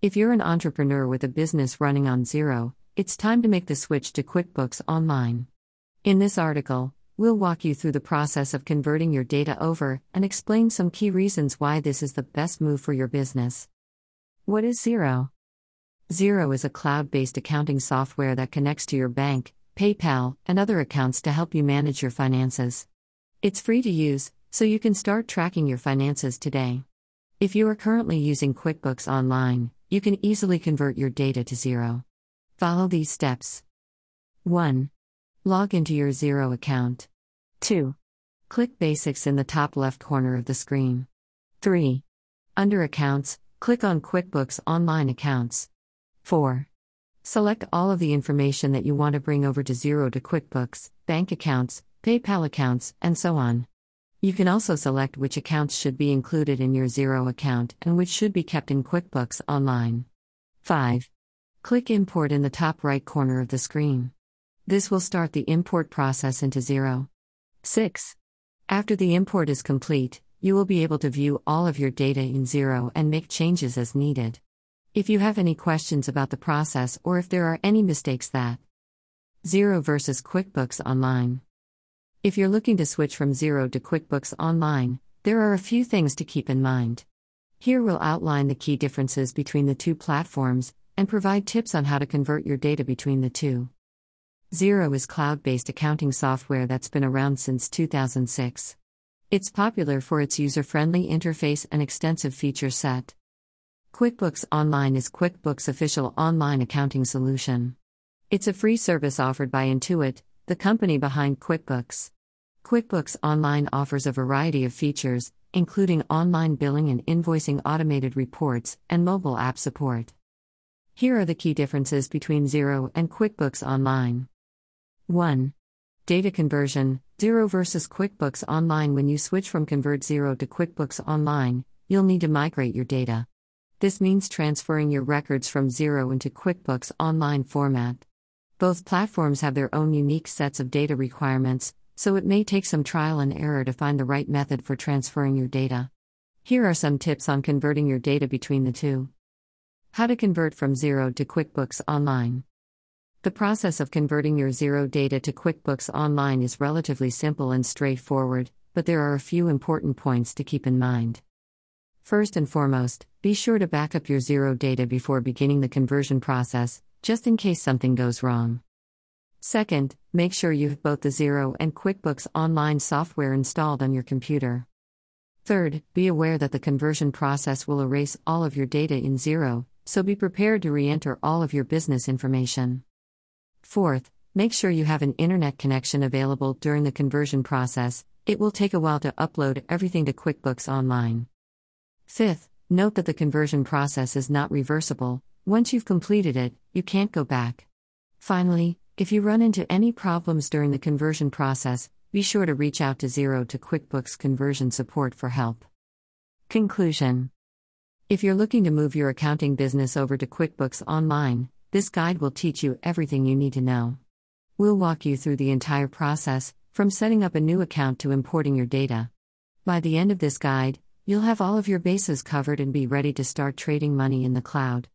If you're an entrepreneur with a business running on Xero, it's time to make the switch to QuickBooks Online. In this article, we'll walk you through the process of converting your data over and explain some key reasons why this is the best move for your business. What is Xero? Xero is a cloud based accounting software that connects to your bank, PayPal, and other accounts to help you manage your finances. It's free to use, so you can start tracking your finances today. If you are currently using QuickBooks Online, you can easily convert your data to Xero. Follow these steps 1. Log into your Xero account. 2. Click Basics in the top left corner of the screen. 3. Under Accounts, click on QuickBooks Online Accounts. 4. Select all of the information that you want to bring over to Xero to QuickBooks, bank accounts, PayPal accounts, and so on. You can also select which accounts should be included in your Xero account and which should be kept in QuickBooks Online. 5. Click Import in the top right corner of the screen. This will start the import process into Xero. 6. After the import is complete, you will be able to view all of your data in Xero and make changes as needed. If you have any questions about the process or if there are any mistakes that Xero versus QuickBooks Online. If you're looking to switch from Xero to QuickBooks Online, there are a few things to keep in mind. Here we'll outline the key differences between the two platforms and provide tips on how to convert your data between the two. Xero is cloud based accounting software that's been around since 2006. It's popular for its user friendly interface and extensive feature set. QuickBooks Online is QuickBooks' official online accounting solution. It's a free service offered by Intuit, the company behind QuickBooks. QuickBooks Online offers a variety of features, including online billing and invoicing automated reports, and mobile app support. Here are the key differences between Xero and QuickBooks Online. 1. Data conversion Xero versus QuickBooks Online. When you switch from Convert Xero to QuickBooks Online, you'll need to migrate your data. This means transferring your records from Xero into QuickBooks Online format. Both platforms have their own unique sets of data requirements, so it may take some trial and error to find the right method for transferring your data. Here are some tips on converting your data between the two. How to convert from Xero to QuickBooks Online. The process of converting your Xero data to QuickBooks Online is relatively simple and straightforward, but there are a few important points to keep in mind. First and foremost, be sure to back up your Xero data before beginning the conversion process, just in case something goes wrong. Second, make sure you have both the Xero and QuickBooks Online software installed on your computer. Third, be aware that the conversion process will erase all of your data in Xero, so be prepared to re enter all of your business information. Fourth, make sure you have an internet connection available during the conversion process, it will take a while to upload everything to QuickBooks Online. Fifth, note that the conversion process is not reversible, once you've completed it, you can't go back. Finally, if you run into any problems during the conversion process, be sure to reach out to Xero to QuickBooks Conversion Support for help. Conclusion If you're looking to move your accounting business over to QuickBooks Online, this guide will teach you everything you need to know. We'll walk you through the entire process, from setting up a new account to importing your data. By the end of this guide, You'll have all of your bases covered and be ready to start trading money in the cloud.